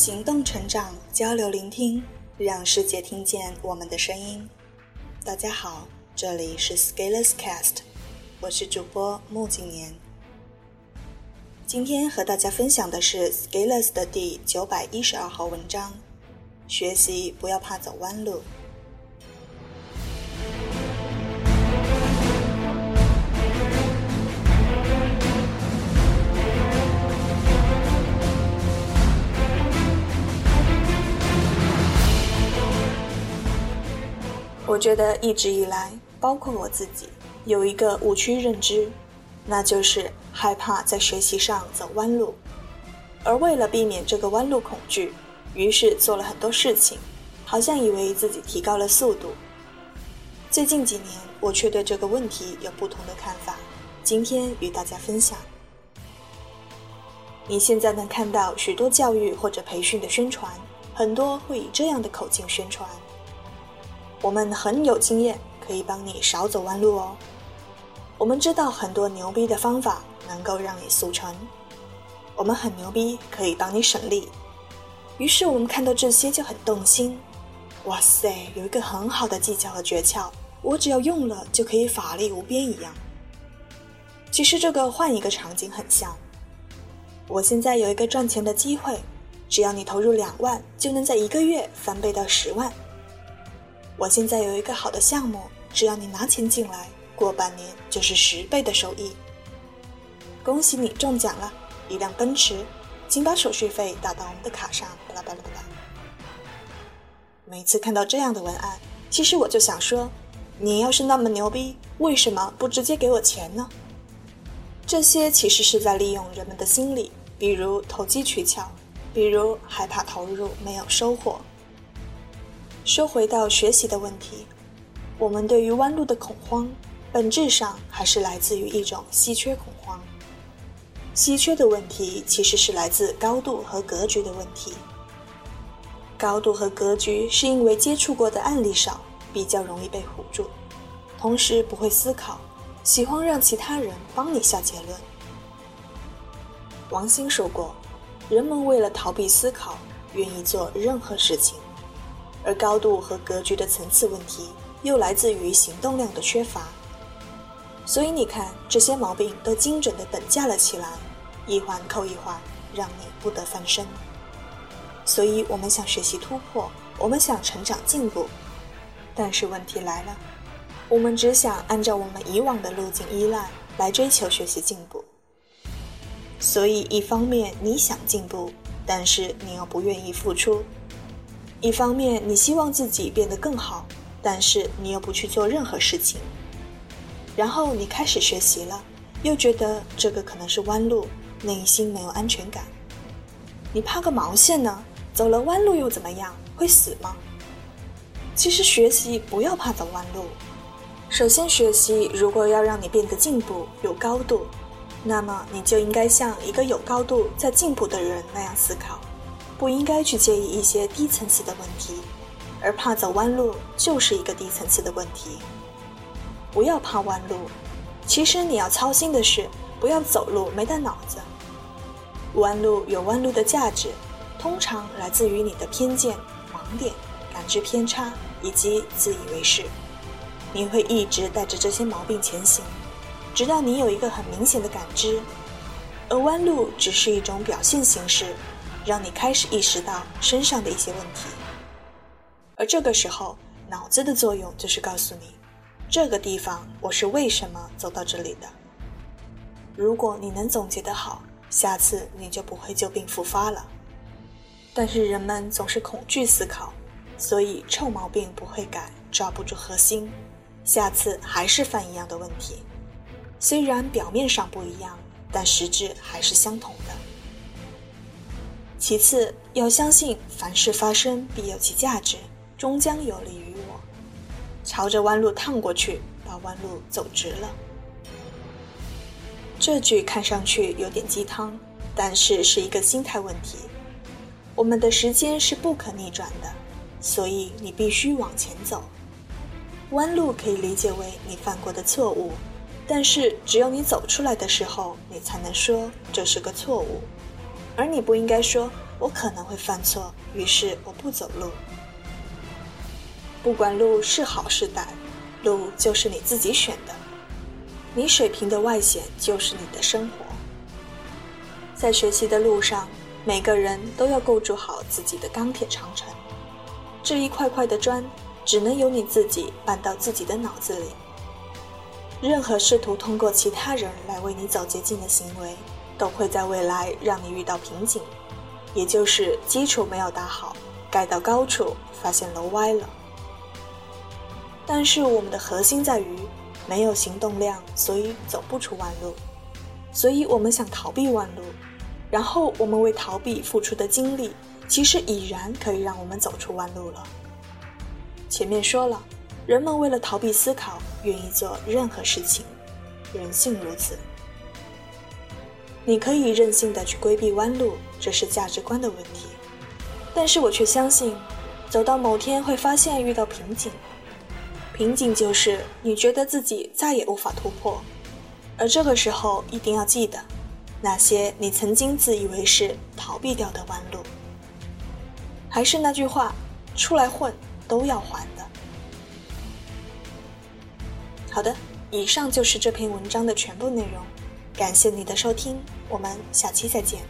行动成长，交流聆听，让世界听见我们的声音。大家好，这里是 Scalers Cast，我是主播穆景年。今天和大家分享的是 Scalers 的第九百一十二号文章：学习不要怕走弯路。我觉得一直以来，包括我自己，有一个误区认知，那就是害怕在学习上走弯路，而为了避免这个弯路恐惧，于是做了很多事情，好像以为自己提高了速度。最近几年，我却对这个问题有不同的看法，今天与大家分享。你现在能看到许多教育或者培训的宣传，很多会以这样的口径宣传。我们很有经验，可以帮你少走弯路哦。我们知道很多牛逼的方法能够让你速成，我们很牛逼，可以帮你省力。于是我们看到这些就很动心。哇塞，有一个很好的技巧和诀窍，我只要用了就可以法力无边一样。其实这个换一个场景很像。我现在有一个赚钱的机会，只要你投入两万，就能在一个月翻倍到十万。我现在有一个好的项目，只要你拿钱进来，过半年就是十倍的收益。恭喜你中奖了，一辆奔驰，请把手续费打到我们的卡上。巴拉巴拉巴拉。每次看到这样的文案，其实我就想说，你要是那么牛逼，为什么不直接给我钱呢？这些其实是在利用人们的心理，比如投机取巧，比如害怕投入没有收获。说回到学习的问题，我们对于弯路的恐慌，本质上还是来自于一种稀缺恐慌。稀缺的问题其实是来自高度和格局的问题。高度和格局是因为接触过的案例少，比较容易被唬住，同时不会思考，喜欢让其他人帮你下结论。王兴说过，人们为了逃避思考，愿意做任何事情。而高度和格局的层次问题，又来自于行动量的缺乏。所以你看，这些毛病都精准的等价了起来，一环扣一环，让你不得翻身。所以我们想学习突破，我们想成长进步，但是问题来了，我们只想按照我们以往的路径依赖来追求学习进步。所以一方面你想进步，但是你又不愿意付出。一方面，你希望自己变得更好，但是你又不去做任何事情。然后你开始学习了，又觉得这个可能是弯路，内心没有安全感。你怕个毛线呢？走了弯路又怎么样？会死吗？其实学习不要怕走弯路。首先，学习如果要让你变得进步、有高度，那么你就应该像一个有高度在进步的人那样思考。不应该去介意一些低层次的问题，而怕走弯路就是一个低层次的问题。不要怕弯路，其实你要操心的是不要走路没带脑子。弯路有弯路的价值，通常来自于你的偏见、盲点、感知偏差以及自以为是。你会一直带着这些毛病前行，直到你有一个很明显的感知，而弯路只是一种表现形式。让你开始意识到身上的一些问题，而这个时候，脑子的作用就是告诉你，这个地方我是为什么走到这里的。如果你能总结得好，下次你就不会旧病复发了。但是人们总是恐惧思考，所以臭毛病不会改，抓不住核心，下次还是犯一样的问题。虽然表面上不一样，但实质还是相同的。其次，要相信凡事发生必有其价值，终将有利于我。朝着弯路趟过去，把弯路走直了。这句看上去有点鸡汤，但是是一个心态问题。我们的时间是不可逆转的，所以你必须往前走。弯路可以理解为你犯过的错误，但是只有你走出来的时候，你才能说这是个错误。而你不应该说“我可能会犯错”，于是我不走路。不管路是好是歹，路就是你自己选的。你水平的外显就是你的生活。在学习的路上，每个人都要构筑好自己的钢铁长城。这一块块的砖，只能由你自己搬到自己的脑子里。任何试图通过其他人来为你走捷径的行为，都会在未来让你遇到瓶颈，也就是基础没有打好，盖到高处发现楼歪了。但是我们的核心在于没有行动量，所以走不出弯路，所以我们想逃避弯路，然后我们为逃避付出的精力，其实已然可以让我们走出弯路了。前面说了。人们为了逃避思考，愿意做任何事情，人性如此。你可以任性的去规避弯路，这是价值观的问题。但是我却相信，走到某天会发现遇到瓶颈，瓶颈就是你觉得自己再也无法突破，而这个时候一定要记得，那些你曾经自以为是逃避掉的弯路。还是那句话，出来混都要还的。好的，以上就是这篇文章的全部内容，感谢你的收听，我们下期再见。